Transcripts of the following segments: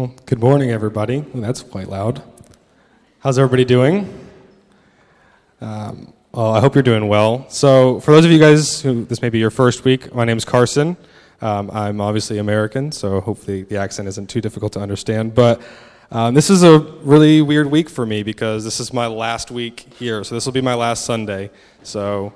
Well, good morning, everybody. That's quite loud. How's everybody doing? Um, well, I hope you're doing well. So, for those of you guys who this may be your first week, my name is Carson. Um, I'm obviously American, so hopefully the accent isn't too difficult to understand. But um, this is a really weird week for me because this is my last week here. So, this will be my last Sunday. So,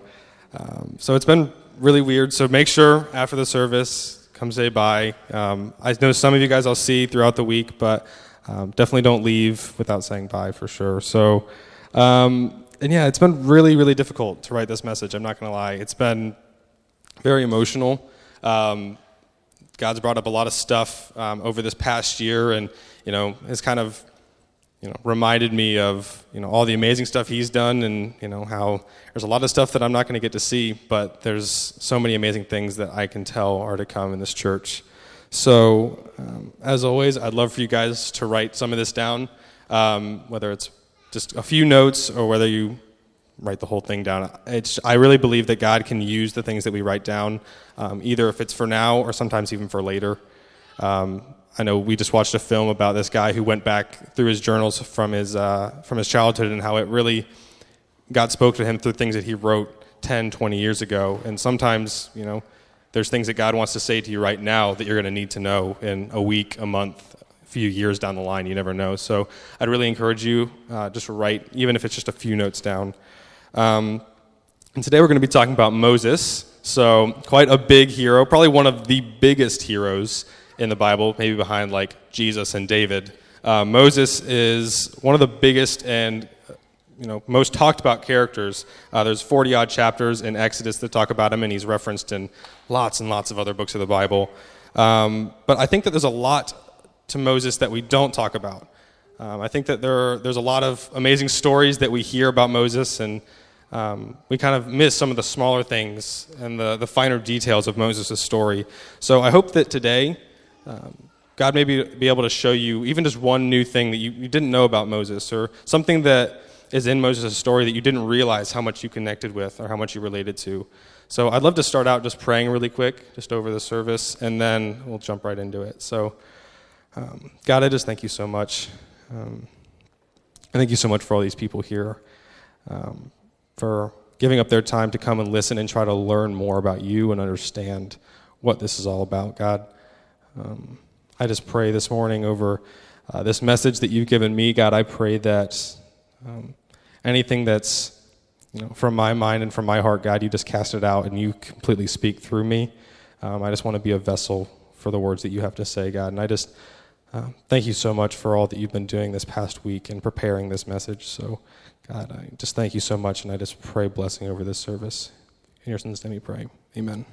um, so it's been really weird. So, make sure after the service, come say bye. Um, I know some of you guys I'll see throughout the week, but um, definitely don't leave without saying bye for sure. So, um, and yeah, it's been really, really difficult to write this message. I'm not going to lie. It's been very emotional. Um, God's brought up a lot of stuff um, over this past year, and you know, has kind of you know, reminded me of you know all the amazing stuff he's done, and you know how there's a lot of stuff that I'm not going to get to see, but there's so many amazing things that I can tell are to come in this church. So, um, as always, I'd love for you guys to write some of this down, um, whether it's just a few notes or whether you write the whole thing down. It's, I really believe that God can use the things that we write down, um, either if it's for now or sometimes even for later. Um, I know we just watched a film about this guy who went back through his journals from his, uh, from his childhood and how it really, God spoke to him through things that he wrote 10, 20 years ago. And sometimes, you know, there's things that God wants to say to you right now that you're going to need to know in a week, a month, a few years down the line. You never know. So I'd really encourage you uh, just write, even if it's just a few notes down. Um, and today we're going to be talking about Moses. So, quite a big hero, probably one of the biggest heroes in the Bible, maybe behind like Jesus and David. Uh, Moses is one of the biggest and you know most talked about characters. Uh, there's 40 odd chapters in Exodus that talk about him, and he's referenced in lots and lots of other books of the Bible. Um, but I think that there's a lot to Moses that we don't talk about. Um, I think that there are, there's a lot of amazing stories that we hear about Moses, and um, we kind of miss some of the smaller things and the, the finer details of Moses' story. So I hope that today um, God may be, be able to show you even just one new thing that you, you didn't know about Moses or something that is in Moses' story that you didn't realize how much you connected with or how much you related to. So I'd love to start out just praying really quick, just over the service, and then we'll jump right into it. So, um, God, I just thank you so much. Um, I thank you so much for all these people here, um, for giving up their time to come and listen and try to learn more about you and understand what this is all about, God. Um, I just pray this morning over uh, this message that you've given me, God. I pray that um, anything that's you know, from my mind and from my heart, God, you just cast it out and you completely speak through me. Um, I just want to be a vessel for the words that you have to say, God. And I just uh, thank you so much for all that you've been doing this past week in preparing this message. So, God, I just thank you so much, and I just pray blessing over this service. In your son's name we pray. Amen.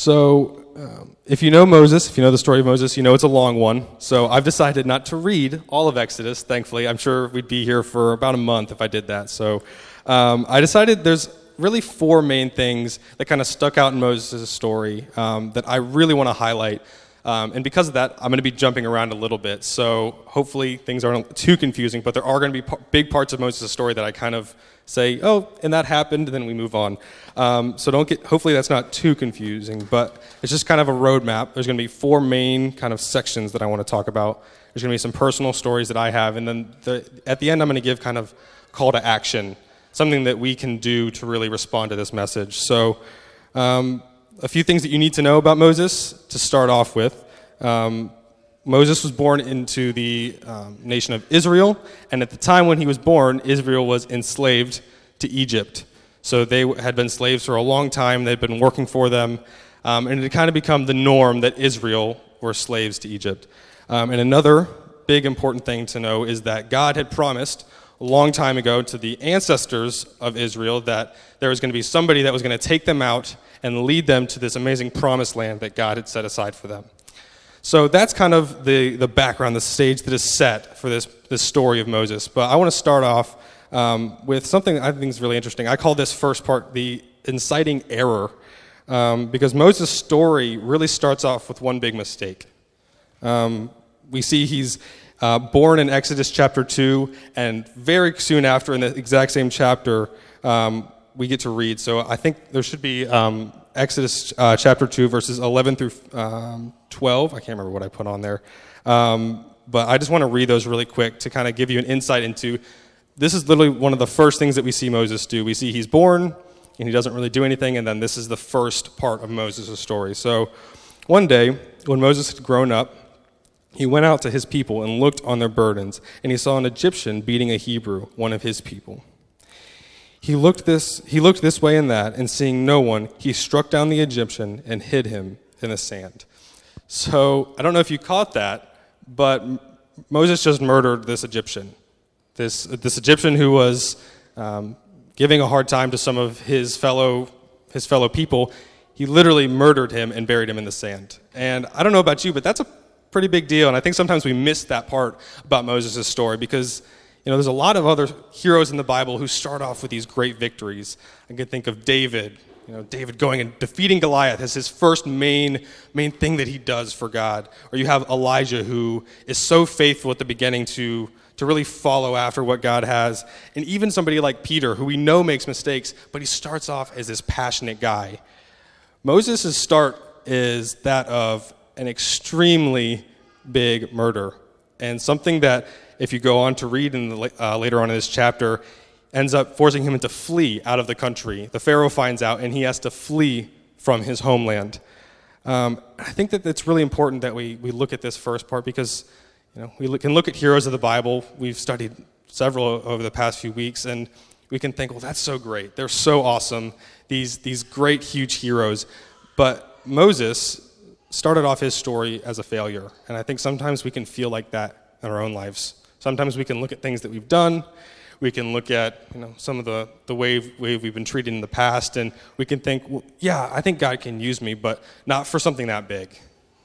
So, um, if you know Moses, if you know the story of Moses, you know it's a long one. So, I've decided not to read all of Exodus, thankfully. I'm sure we'd be here for about a month if I did that. So, um, I decided there's really four main things that kind of stuck out in Moses' story um, that I really want to highlight. Um, and because of that, I'm going to be jumping around a little bit. So, hopefully, things aren't too confusing, but there are going to be big parts of Moses' story that I kind of say, oh, and that happened, and then we move on. Um, so don't get, hopefully that's not too confusing, but it's just kind of a roadmap. There's going to be four main kind of sections that I want to talk about. There's going to be some personal stories that I have, and then the, at the end, I'm going to give kind of call to action, something that we can do to really respond to this message. So, um, a few things that you need to know about Moses to start off with. Um, Moses was born into the um, nation of Israel, and at the time when he was born, Israel was enslaved to Egypt. So they had been slaves for a long time, they'd been working for them, um, and it had kind of become the norm that Israel were slaves to Egypt. Um, and another big important thing to know is that God had promised a long time ago to the ancestors of Israel that there was going to be somebody that was going to take them out and lead them to this amazing promised land that God had set aside for them. So that's kind of the, the background, the stage that is set for this, this story of Moses. But I want to start off um, with something I think is really interesting. I call this first part the inciting error, um, because Moses' story really starts off with one big mistake. Um, we see he's uh, born in Exodus chapter 2, and very soon after, in the exact same chapter, um, we get to read. So I think there should be um, Exodus uh, chapter 2, verses 11 through um, 12. I can't remember what I put on there. Um, but I just want to read those really quick to kind of give you an insight into this is literally one of the first things that we see Moses do. We see he's born and he doesn't really do anything, and then this is the first part of Moses' story. So one day, when Moses had grown up, he went out to his people and looked on their burdens, and he saw an Egyptian beating a Hebrew, one of his people. He looked this, he looked this way and that, and seeing no one, he struck down the Egyptian and hid him in the sand. So I don't know if you caught that, but Moses just murdered this Egyptian. This, this Egyptian who was um, giving a hard time to some of his fellow, his fellow people, he literally murdered him and buried him in the sand. And I don't know about you, but that's a pretty big deal. And I think sometimes we miss that part about Moses' story because you know, there's a lot of other heroes in the Bible who start off with these great victories. I can think of David, you know, David going and defeating Goliath as his first main, main thing that he does for God. Or you have Elijah who is so faithful at the beginning to, to really follow after what God has. And even somebody like Peter, who we know makes mistakes, but he starts off as this passionate guy. Moses' start is that of an extremely big murder and something that if you go on to read in the, uh, later on in this chapter, ends up forcing him to flee out of the country. The Pharaoh finds out, and he has to flee from his homeland. Um, I think that it's really important that we, we look at this first part because you know, we can look at heroes of the Bible. We've studied several over the past few weeks, and we can think, well, that's so great. They're so awesome, these, these great, huge heroes. But Moses started off his story as a failure, and I think sometimes we can feel like that in our own lives. Sometimes we can look at things that we've done. We can look at you know, some of the, the way, way we've been treated in the past, and we can think, well, yeah, I think God can use me, but not for something that big.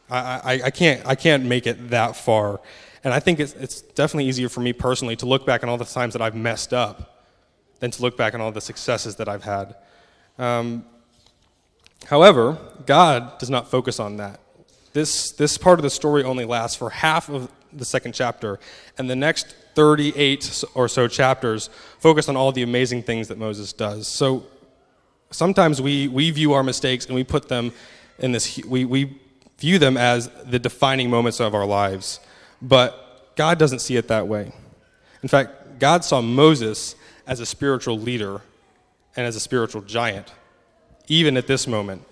I, I, I, can't, I can't make it that far. And I think it's, it's definitely easier for me personally to look back on all the times that I've messed up than to look back on all the successes that I've had. Um, however, God does not focus on that. This, this part of the story only lasts for half of the second chapter. And the next 38 or so chapters focus on all the amazing things that Moses does. So sometimes we, we view our mistakes and we put them in this, we, we view them as the defining moments of our lives. But God doesn't see it that way. In fact, God saw Moses as a spiritual leader and as a spiritual giant, even at this moment.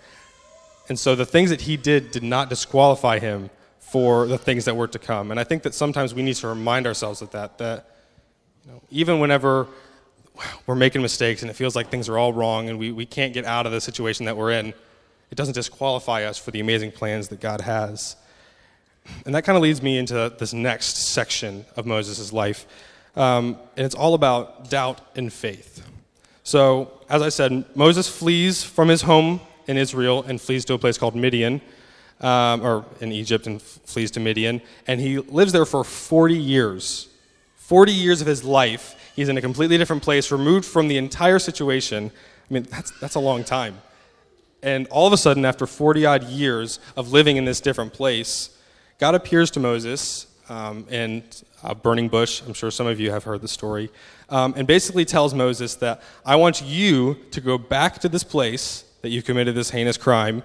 And so the things that he did did not disqualify him for the things that were to come. And I think that sometimes we need to remind ourselves of that, that you know, even whenever we're making mistakes and it feels like things are all wrong and we, we can't get out of the situation that we're in, it doesn't disqualify us for the amazing plans that God has. And that kind of leads me into this next section of Moses' life. Um, and it's all about doubt and faith. So, as I said, Moses flees from his home in Israel and flees to a place called Midian um, or in Egypt and flees to Midian, and he lives there for 40 years. 40 years of his life, he's in a completely different place, removed from the entire situation. I mean, that's, that's a long time. And all of a sudden, after 40 odd years of living in this different place, God appears to Moses um, burning bush. I'm sure some of you have heard the story. Um, and basically tells Moses that I want you to go back to this place that you committed this heinous crime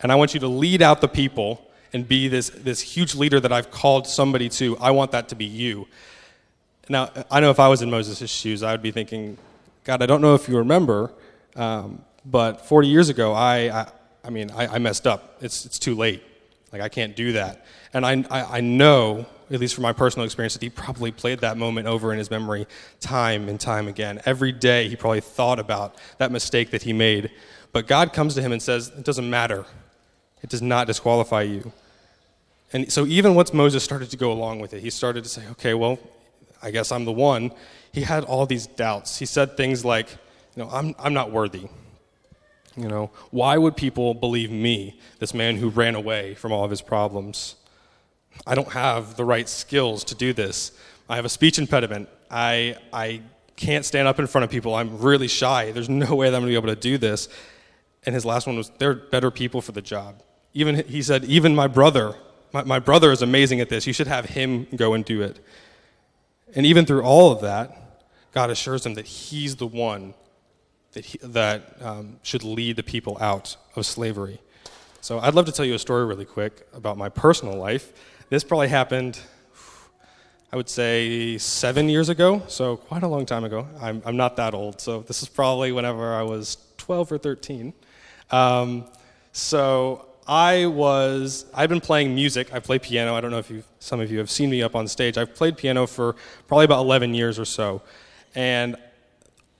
and I want you to lead out the people and be this, this huge leader that I've called somebody to. I want that to be you. Now, I know if I was in Moses' shoes, I would be thinking, God, I don't know if you remember, um, but 40 years ago, I, I, I mean, I, I, messed up. It's, it's too late. Like, I can't do that. And I, I, I know, at least from my personal experience, that he probably played that moment over in his memory time and time again. Every day, he probably thought about that mistake that he made. But God comes to him and says, It doesn't matter. It does not disqualify you. And so, even once Moses started to go along with it, he started to say, okay, well, I guess I'm the one. He had all these doubts. He said things like, you know, I'm, I'm not worthy. You know, why would people believe me, this man who ran away from all of his problems? I don't have the right skills to do this. I have a speech impediment. I, I can't stand up in front of people. I'm really shy. There's no way that I'm going to be able to do this. And his last one was, they're better people for the job. Even he said, even my brother, my, my brother is amazing at this. You should have him go and do it. And even through all of that, God assures him that he's the one that, he, that um, should lead the people out of slavery. So I'd love to tell you a story really quick about my personal life. This probably happened, I would say, seven years ago, so quite a long time ago. I'm, I'm not that old, so this is probably whenever I was 12 or 13. Um, so I was, I've been playing music. I play piano. I don't know if you, some of you have seen me up on stage. I've played piano for probably about 11 years or so. And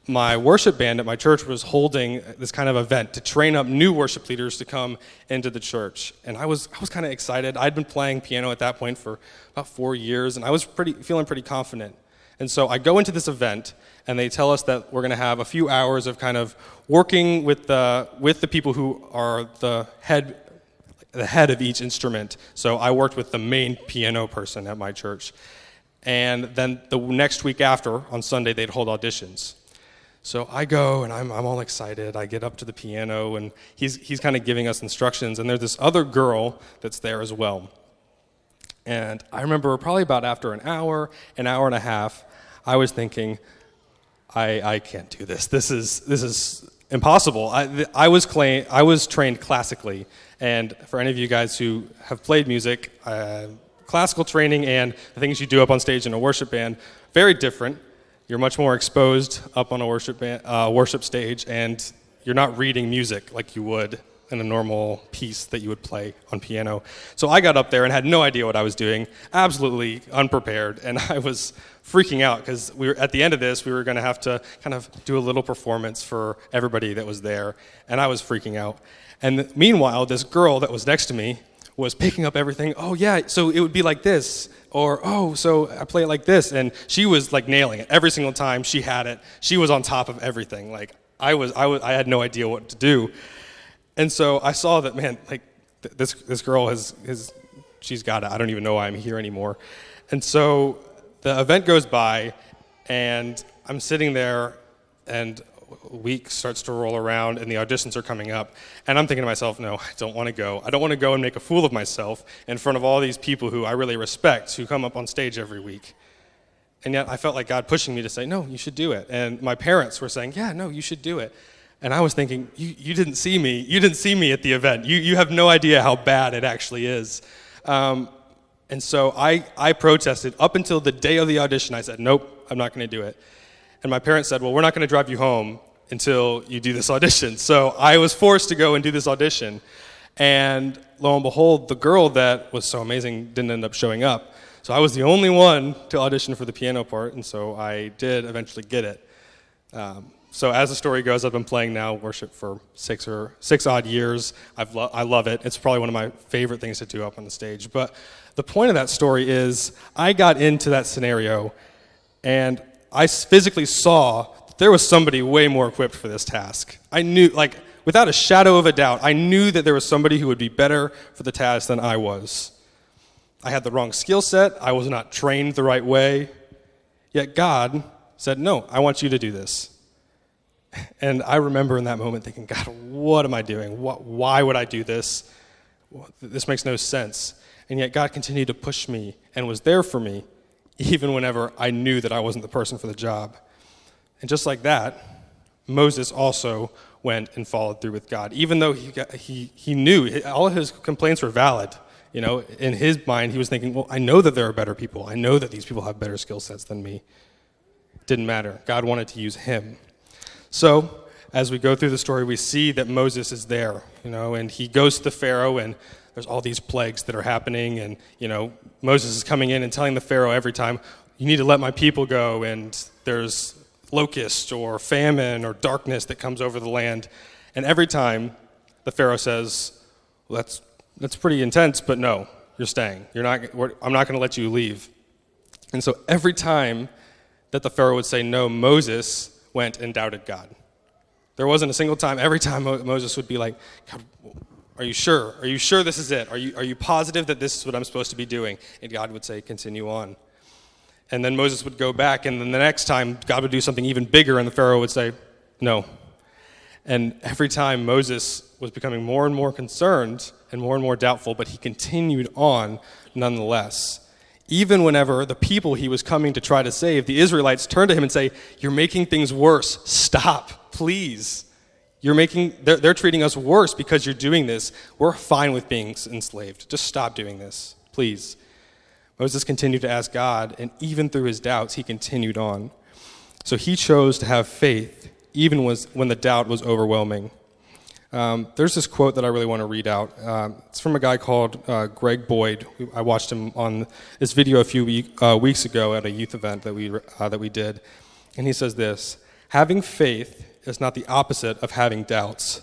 my worship band at my church was holding this kind of event to train up new worship leaders to come into the church. And I was, I was kind of excited. I'd been playing piano at that point for about four years, and I was pretty, feeling pretty confident. And so I go into this event, and they tell us that we're going to have a few hours of kind of working with the, with the people who are the head, the head of each instrument. So I worked with the main piano person at my church. And then the next week after, on Sunday, they'd hold auditions. So I go and I'm, I'm all excited. I get up to the piano and he's, he's kind of giving us instructions. And there's this other girl that's there as well. And I remember probably about after an hour, an hour and a half, I was thinking, I, I can't do this. This is, this is impossible. I, I, was I was trained classically. And for any of you guys who have played music, uh, classical training and the things you do up on stage in a worship band, very different. You're much more exposed up on a worship, band, uh, worship stage, and you're not reading music like you would in a normal piece that you would play on piano. So I got up there and had no idea what I was doing, absolutely unprepared, and I was freaking out because we were at the end of this we were going to have to kind of do a little performance for everybody that was there, and I was freaking out. And meanwhile, this girl that was next to me was picking up everything. Oh yeah, so it would be like this, or oh, so I play it like this, and she was like nailing it every single time. She had it. She was on top of everything. Like I was, I was, I had no idea what to do, and so I saw that man, like th- this this girl has has she's got it. I don't even know why I'm here anymore, and so the event goes by, and I'm sitting there, and week starts to roll around and the auditions are coming up. And I'm thinking to myself, no, I don't want to go. I don't want to go and make a fool of myself in front of all these people who I really respect who come up on stage every week. And yet I felt like God pushing me to say, no, you should do it. And my parents were saying, yeah, no, you should do it. And I was thinking, you, you didn't see me. You didn't see me at the event. You, you have no idea how bad it actually is. Um, and so I, I protested up until the day of the audition. I said, nope, I'm not going to do it. And my parents said, well, we're not going to drive you home until you do this audition. So I was forced to go and do this audition. And lo and behold, the girl that was so amazing didn't end up showing up. So I was the only one to audition for the piano part, and so I did eventually get it. Um, so as the story goes, I've been playing now worship for six or six odd years. I've lo- I love it. It's probably one of my favorite things to do up on the stage. But the point of that story is, I got into that scenario, and I physically saw that there was somebody way more equipped for this task. I knew, like, without a shadow of a doubt, I knew that there was somebody who would be better for the task than I was. I had the wrong skill set, I was not trained the right way. Yet God said, No, I want you to do this. And I remember in that moment thinking, God, what am I doing? Why would I do this? This makes no sense. And yet God continued to push me and was there for me, even whenever I knew that I wasn't the person for the job. And just like that, Moses also went and followed through with God, even though he, got, he, he knew all his complaints were valid. You know, in his mind, he was thinking, well, I know that there are better people. I know that these people have better skill sets than me. Didn't matter. God wanted to use him. So, as we go through the story, we see that Moses is there, you know, and he goes to the Pharaoh, and there's all these plagues that are happening, and, you know, Moses is coming in and telling the Pharaoh every time, you need to let my people go, and there's locust or famine or darkness that comes over the land. And every time the Pharaoh says, well, that's, that's pretty intense, but no, you're staying. You're not, I'm not going to let you leave. And so every time that the Pharaoh would say no, Moses went and doubted God. There wasn't a single time, every time Moses would be like, God, are you sure? Are you sure this is it? Are you, are you positive that this is what I'm supposed to be doing? And God would say, continue on. And then Moses would go back, and then the next time God would do something even bigger, and the Pharaoh would say, No. And every time Moses was becoming more and more concerned and more and more doubtful, but he continued on nonetheless. Even whenever the people he was coming to try to save, the Israelites turned to him and say, You're making things worse. Stop. please. You're making, they're, they're treating us worse because you're doing this. We're fine with being enslaved. Just stop doing this, please. Moses continued to ask God, and even through his doubts, he continued on. So he chose to have faith, even when the doubt was overwhelming. Um, there's this quote that I really want to read out. Uh, it's from a guy called uh, Greg Boyd. I watched him on this video a few week, uh, weeks ago at a youth event that we, uh, that we did. And he says this Having faith is not the opposite of having doubts.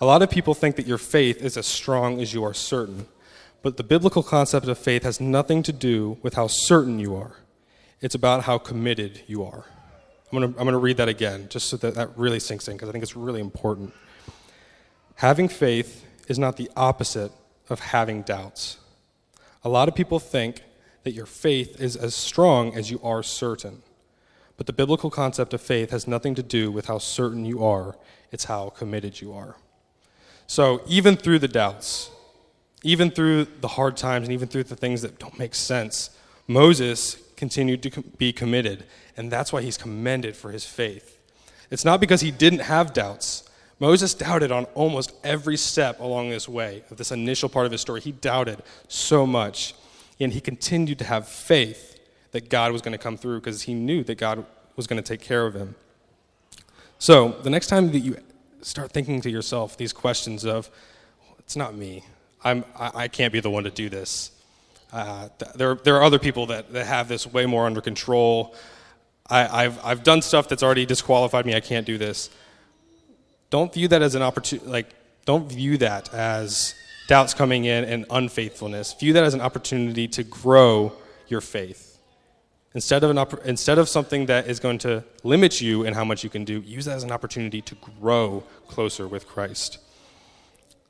A lot of people think that your faith is as strong as you are certain. But the biblical concept of faith has nothing to do with how certain you are, it's about how committed you are. I'm going to I'm going to read that again, just so that that really sinks in, because I think it's really important. Having faith is not the opposite of having doubts. A lot of people think that your faith is as strong as you are certain. But the biblical concept of faith has nothing to do with how certain you are, it's how committed you are. So, even through the doubts, even through the hard times, and even through the things that don't make sense, Moses continued to be committed, and that's why he's commended for his faith. It's not because he didn't have doubts, Moses doubted on almost every step along this way of this initial part of his story. He doubted so much. And he continued to have faith that God was going to come through because he knew that God was going to take care of him. So, the next time that you start thinking to yourself these questions of, it's not me, I'm, I, I can't be the one to do this. Uh, there, there are other people that, that have this way more under control. I, I've, I've done stuff that's already disqualified me. I can't do this. Don't view that as an opportunity, like, don't view that as doubts coming in and unfaithfulness. View that as an opportunity to grow your faith. Instead of, an instead of something that is going to limit you in how much you can do, use that as an opportunity to grow closer with Christ.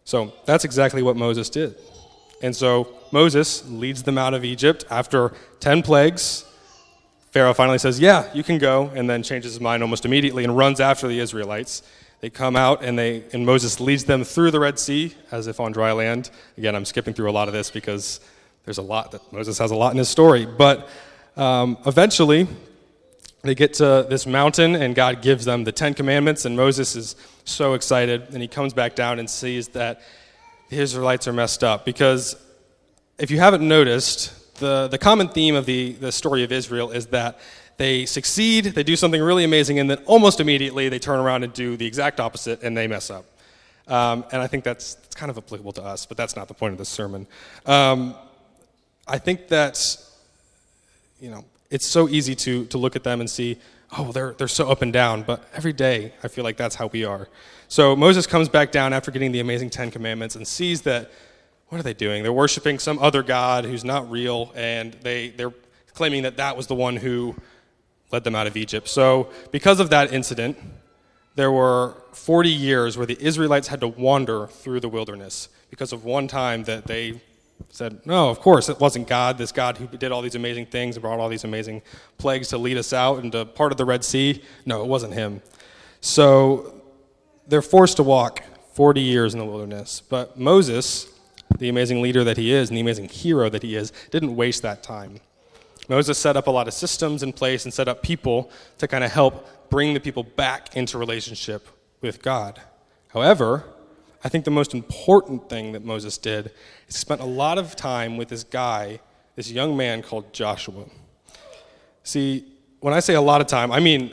So that's exactly what Moses did. And so Moses leads them out of Egypt after 10 plagues. Pharaoh finally says, Yeah, you can go, and then changes his mind almost immediately and runs after the Israelites. They come out and, they, and Moses leads them through the Red Sea as if on dry land. Again, I'm skipping through a lot of this because there's a lot that Moses has a lot in his story. But um, eventually, they get to this mountain and God gives them the Ten Commandments, and Moses is so excited. And he comes back down and sees that the Israelites are messed up. Because if you haven't noticed, the, the common theme of the, the story of Israel is that they succeed, they do something really amazing, and then almost immediately they turn around and do the exact opposite and they mess up. Um, and I think that's, that's, kind of applicable to us, but that's not the point of this sermon. Um, I think that, you know, it's so easy to, to look at them and see, oh, they're, they're so up and down, but every day I feel like that's how we are. So Moses comes back down after getting the amazing Ten Commandments and sees that, what are they doing? They're worshiping some other God who's not real, and they, they're claiming that that was the one who led them out of Egypt. So, because of that incident, there were 40 years where the Israelites had to wander through the wilderness because of one time that they said, No, of course, it wasn't God, this God who did all these amazing things and brought all these amazing plagues to lead us out into part of the Red Sea. No, it wasn't Him. So, they're forced to walk 40 years in the wilderness. But Moses, the amazing leader that he is and the amazing hero that he is, didn't waste that time. Moses set up a lot of systems in place and set up people to kind of help bring the people back into relationship with God. However, I think the most important thing that Moses did is spent a lot of time with this guy, this young man called Joshua. See, when I say a lot of time, I mean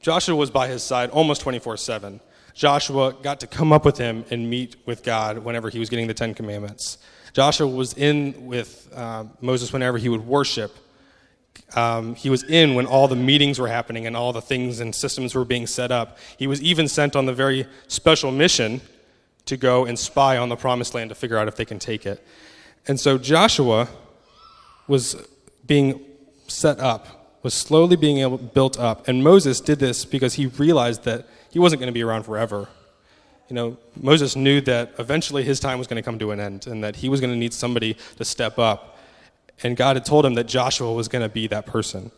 Joshua was by his side almost 24 7. Joshua got to come up with him and meet with God whenever he was getting the Ten Commandments. Joshua was in with uh, Moses whenever he would worship um, he was in when all the meetings were happening and all the things and systems were being set up. He was even sent on the very special mission to go and spy on the promised land to figure out if they can take it. And so Joshua was being set up, was slowly being able, built up. And Moses did this because he realized that he wasn't going to be around forever. You know, Moses knew that eventually his time was going to come to an end and that he was going to need somebody to step up and God had told him that Joshua was going to be that person.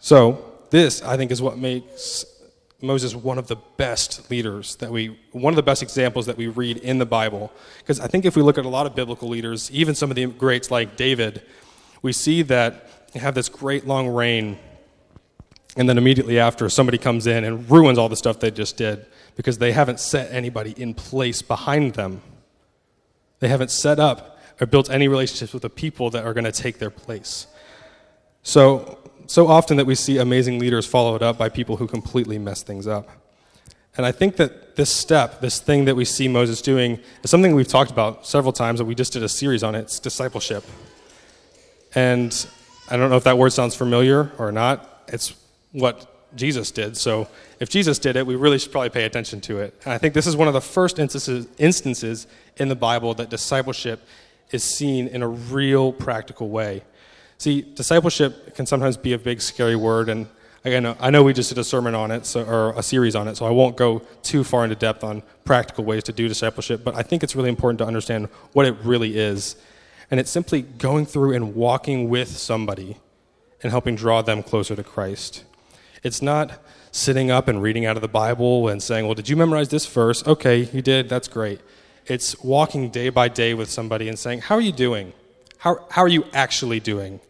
So, this, I think, is what makes Moses one of the best leaders that we, one of the best examples that we read in the Bible. Because I think if we look at a lot of biblical leaders, even some of the greats like David, we see that they have this great long reign and then immediately after, somebody comes in and ruins all the stuff they just did because they haven't set anybody in place behind them. They haven't set up or built any relationships with the people that are going to take their place. So, so often that we see amazing leaders followed up by people who completely mess things up. And I think that this step, this thing that we see Moses doing, is something we've talked about several times, and we just did a series on it. It's discipleship. And I don't know if that word sounds familiar or not. It's what Jesus did. So if Jesus did it, we really should probably pay attention to it. And I think this is one of the first instances, instances in the Bible that discipleship is seen in a real practical way. See, discipleship can sometimes be a big, scary word, and again, I know we just did a sermon on it, so, or a series on it, so I won't go too far into depth on practical ways to do discipleship, but I think it's really important to understand what it really is. And it's simply going through and walking with somebody and helping draw them closer to Christ. It's not sitting up and reading out of the Bible and saying, Well, did you memorize this verse? Okay, you did. That's great. It's walking day by day with somebody and saying, How are you doing? How, how are you actually doing?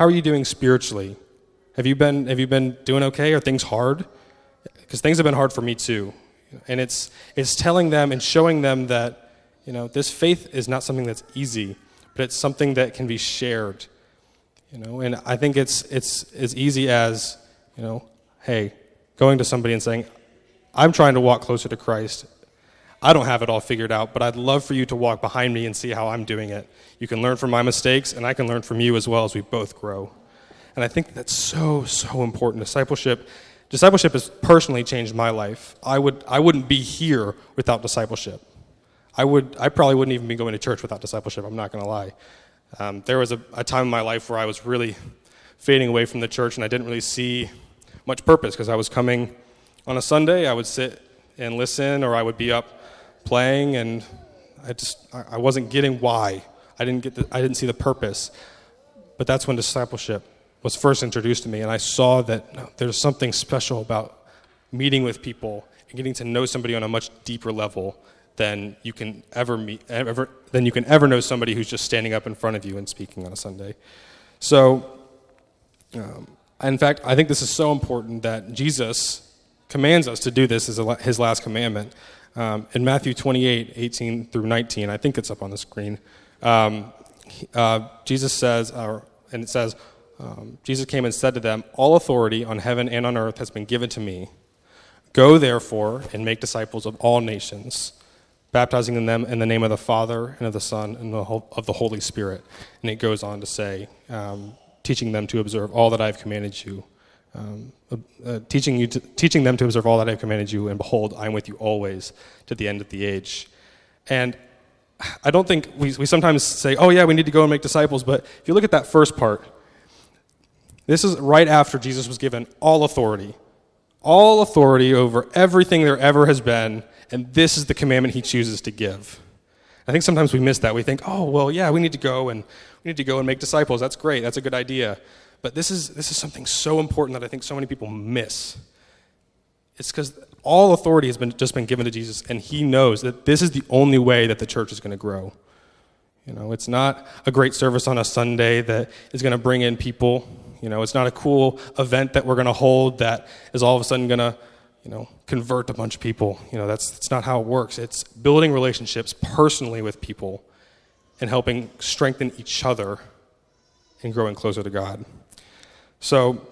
How are you doing spiritually? Have you been, have you been doing okay? Are things hard? Because things have been hard for me too. And it's, it's telling them and showing them that, you know, this faith is not something that's easy, but it's something that can be shared. You know, and I think it's, it's as easy as, you know, hey, going to somebody and saying, I'm trying to walk closer to Christ. I don't have it all figured out, but I'd love for you to walk behind me and see how I'm doing it. You can learn from my mistakes, and I can learn from you as well as we both grow. And I think that's so, so important. Discipleship, discipleship has personally changed my life. I, would, I wouldn't be here without discipleship. I, would, I probably wouldn't even be going to church without discipleship, I'm not going to lie. Um, there was a, a time in my life where I was really fading away from the church, and I didn't really see much purpose because I was coming on a Sunday, I would sit and listen, or I would be up playing, and I just I wasn't getting why. I didn't get the, I didn't see the purpose. But that's when discipleship was first introduced to me, and I saw that there's something special about meeting with people and getting to know somebody on a much deeper level than you can ever meet ever than you can ever know somebody who's just standing up in front of you and speaking on a Sunday. So, um, in fact, I think this is so important that Jesus commands us to do this as his last commandment. Um, in Matthew 28, 18 through 19, I think it's up on the screen, um, uh, Jesus says, uh, and it says, um, Jesus came and said to them, All authority on heaven and on earth has been given to me. Go therefore and make disciples of all nations, baptizing them in the name of the Father and of the Son and of the Holy Spirit. And it goes on to say, um, teaching them to observe all that I have commanded you. Um, uh, uh, teaching, you to, teaching them to observe all that I have commanded you, and behold, I am with you always to the end of the age. And I don't think we, we sometimes say, oh, yeah, we need to go and make disciples, but if you look at that first part, this is right after Jesus was given all authority, all authority over everything there ever has been, and this is the commandment he chooses to give. I think sometimes we miss that. We think, oh, well, yeah, we need to go and we need to go and make disciples. That's great. That's a good idea. But this is, this is something so important that I think so many people miss. It's because all authority has been, just been given to Jesus, and he knows that this is the only way that the church is going to grow. You know, it's not a great service on a Sunday that is going to bring in people. You know, it's not a cool event that we're going to hold that is all of a sudden going to, you know, convert a bunch of people. You know, that's, that's not how it works. It's building relationships personally with people and helping strengthen each other and growing closer to God. So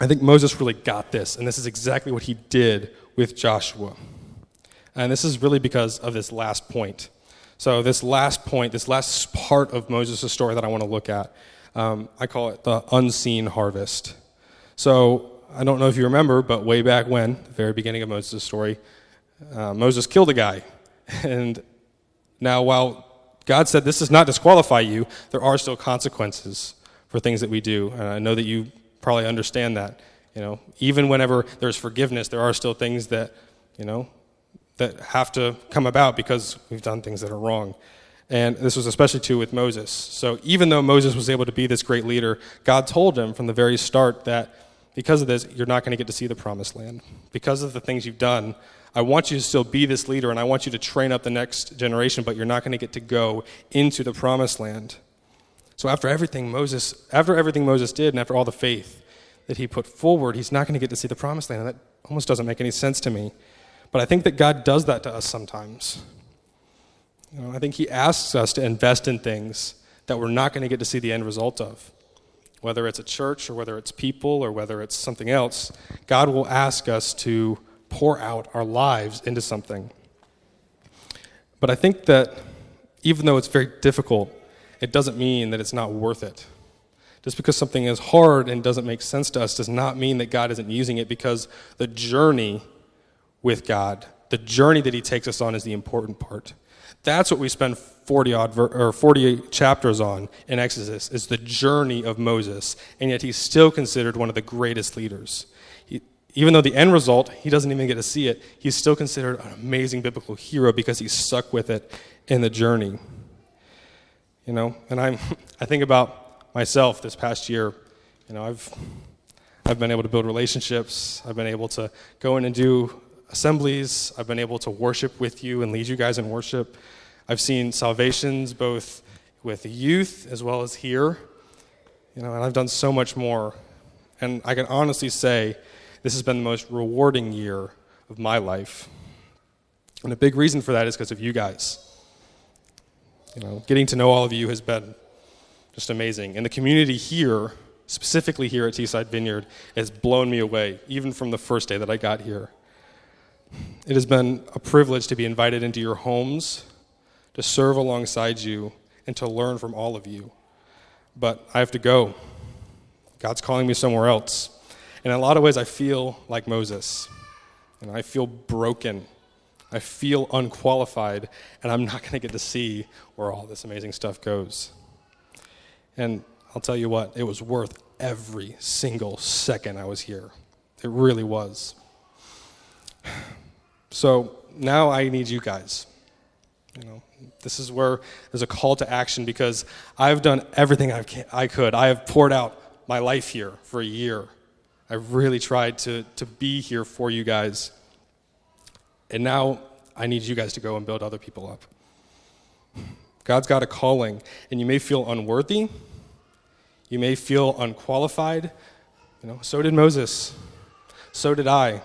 I think Moses really got this, and this is exactly what he did with Joshua. And this is really because of this last point. So, this last point, this last part of Moses' story that I want to look at, um, I call it the unseen harvest. So, I don't know if you remember, but way back when, the very beginning of Moses' story, uh, Moses killed a guy. And now, while God said this does not disqualify you, there are still consequences for things that we do. And I know that you probably understand that. You know, even whenever there's forgiveness, there are still things that, you know, that have to come about because we've done things that are wrong. And this was especially true with Moses. So even though Moses was able to be this great leader, God told him from the very start that because of this, you're not going to get to see the promised land. Because of the things you've done, I want you to still be this leader and I want you to train up the next generation, but you're not going to get to go into the promised land. So after everything Moses, after everything Moses did and after all the faith that he put forward, he's not going to get to see the promised land. And that almost doesn't make any sense to me. But I think that God does that to us sometimes. You know, I think he asks us to invest in things that we're not going to get to see the end result of. Whether it's a church or whether it's people or whether it's something else, God will ask us to pour out our lives into something. But I think that even though it's very difficult, it doesn't mean that it's not worth it. Just because something is hard and doesn't make sense to us does not mean that God isn't using it because the journey with God, the journey that He takes us on, is the important part. That's what we spend 40 odd ver- or 48 chapters on in Exodus is the journey of Moses, and yet he's still considered one of the greatest leaders. He, even though the end result he doesn't even get to see it, he's still considered an amazing biblical hero because he stuck with it in the journey. You know, and I'm I think about myself this past year. You know, I've I've been able to build relationships. I've been able to go in and do assemblies. I've been able to worship with you and lead you guys in worship. I've seen salvations both with youth as well as here. You know, and I've done so much more. And I can honestly say this has been the most rewarding year of my life. And a big reason for that is because of you guys. You know, getting to know all of you has been just amazing. And the community here, specifically here at Teesside Vineyard, has blown me away, even from the first day that I got here. It has been a privilege to be invited into your homes, to serve alongside you, and to learn from all of you. But I have to go. God's calling me somewhere else. And in a lot of ways, I feel like Moses. And I feel broken. I feel unqualified, and I'm not going to get to see where all this amazing stuff goes. And I'll tell you what, it was worth every single second I was here. It really was. So now I need you guys. You know, this is where there's a call to action because I've done everything I've, I could. I have poured out my life here for a year. I've really tried to, to be here for you guys. And now I need you guys to go and build other people up. God's got a calling, and you may feel unworthy. You may feel unqualified. You know, so did Moses. So did I.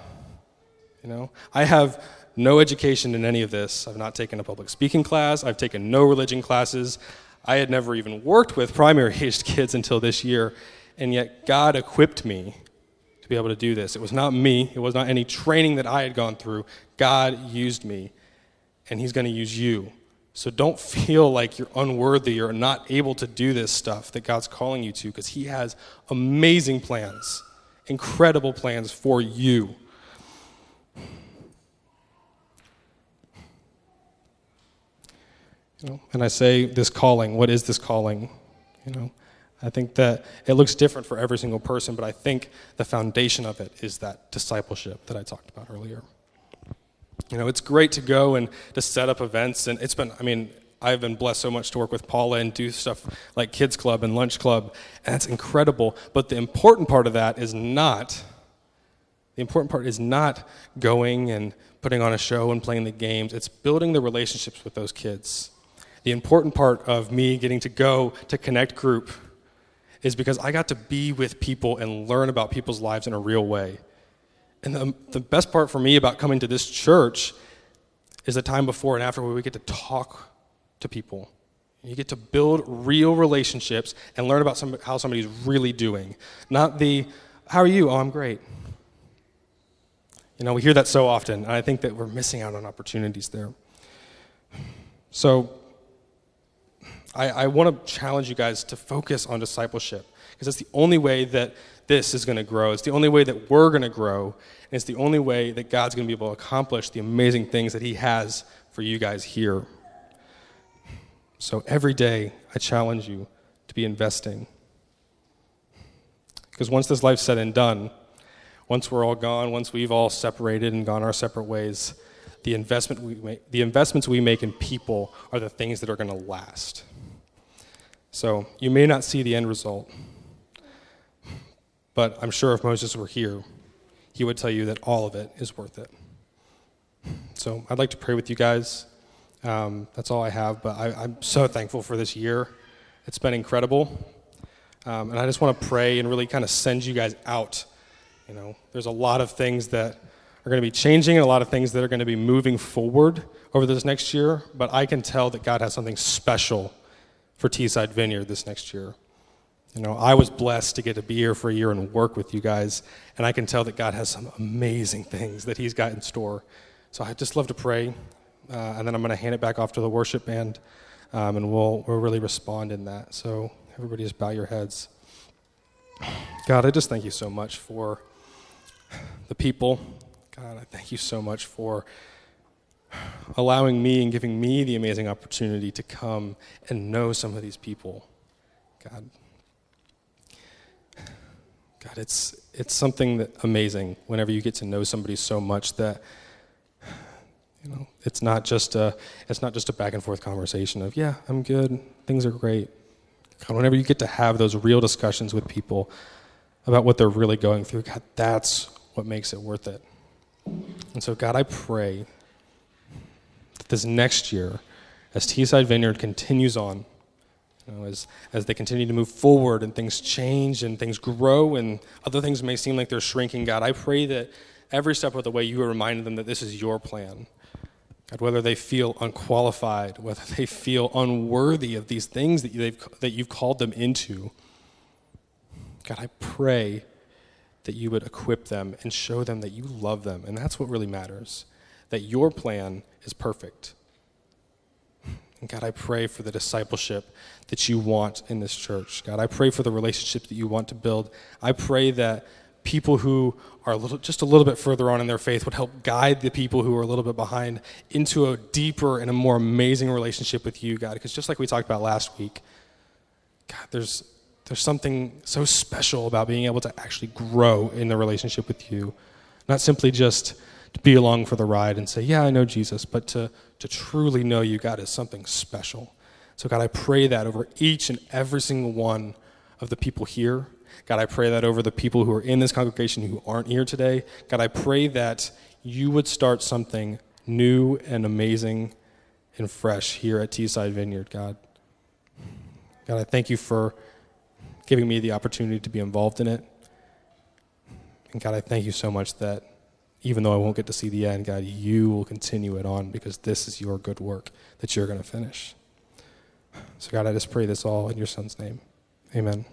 You know, I have no education in any of this. I've not taken a public speaking class. I've taken no religion classes. I had never even worked with primary aged kids until this year, and yet God equipped me be able to do this. It was not me, it was not any training that I had gone through. God used me, and He's going to use you. So don't feel like you're unworthy or not able to do this stuff that God's calling you to, because He has amazing plans, incredible plans for you. You know, and I say this calling, what is this calling? You know, I think that it looks different for every single person, but I think the foundation of it is that discipleship that I talked about earlier. You know, it's great to go and to set up events, and it's been, I mean, I've been blessed so much to work with Paula and do stuff like Kids Club and Lunch Club, and it's incredible. But the important part of that is not, the important part is not going and putting on a show and playing the games. It's building the relationships with those kids the important part of me getting to go to Connect Group is because I got to be with people and learn about people's lives in a real way. And the, the best part for me about coming to this church is the time before and after where we get to talk to people. You get to build real relationships and learn about some, how somebody's really doing. Not the, how are you? Oh, I'm great. You know, we hear that so often, and I think that we're missing out on opportunities there. So, I, I want to challenge you guys to focus on discipleship because that's the only way that this is going to grow. It's the only way that we're going to grow. And it's the only way that God's going to be able to accomplish the amazing things that He has for you guys here. So every day, I challenge you to be investing. Because once this life's said and done, once we're all gone, once we've all separated and gone our separate ways, the, investment we make, the investments we make in people are the things that are going to last. So you may not see the end result, but I'm sure if Moses were here, he would tell you that all of it is worth it. So I'd like to pray with you guys. Um, that's all I have, but I, am so thankful for this year. It's been incredible. Um, and I just want to pray and really kind of send you guys out. You know, there's a lot of things that are going to be changing and a lot of things that are going to be moving forward over this next year, but I can tell that God has something special for Teesside Vineyard this next year. You know, I was blessed to get to be here for a year and work with you guys, and I can tell that God has some amazing things that He's got in store. So I just love to pray, uh, and then I'm going to hand it back off to the worship band, um, and we'll, we'll really respond in that. So everybody just bow your heads. God, I just thank you so much for the people. God, I thank you so much for allowing me and giving me the amazing opportunity to come and know some of these people. God, God, it's it's something that amazing whenever you get to know somebody so much that you know it's not just a it's not just a back and forth conversation of yeah I'm good things are great. God, whenever you get to have those real discussions with people about what they're really going through, God, that's what makes it worth it. And so, God, I pray this next year, as Teesside Vineyard continues on, you know, as, as they continue to move forward and things change and things grow and other things may seem like they're shrinking, God, I pray that every step of the way you are reminding them that this is your plan. God, whether they feel unqualified, whether they feel unworthy of these things that, they've, that you've called them into, God, I pray that you would equip them and show them that you love them. And that's what really matters, that your plan is perfect. And God, I pray for the discipleship that you want in this church. God, I pray for the relationship that you want to build. I pray that people who are a little, just a little bit further on in their faith would help guide the people who are a little bit behind into a deeper and a more amazing relationship with you, God. Because just like we talked about last week, God, there's, there's something so special about being able to actually grow in the relationship with you. Not simply just to be along for the ride and say, Yeah, I know Jesus, but to, to truly know you, God, is something special. So, God, I pray that over each and every single one of the people here. God, I pray that over the people who are in this congregation who aren't here today. God, I pray that you would start something new and amazing and fresh here at Teesside Vineyard, God. God, I thank you for giving me the opportunity to be involved in it. And God, I thank you so much that even though I won't get to see the end, God, you will continue it on because this is your good work that you're going to finish. So, God, I just pray this all in your son's name. Amen.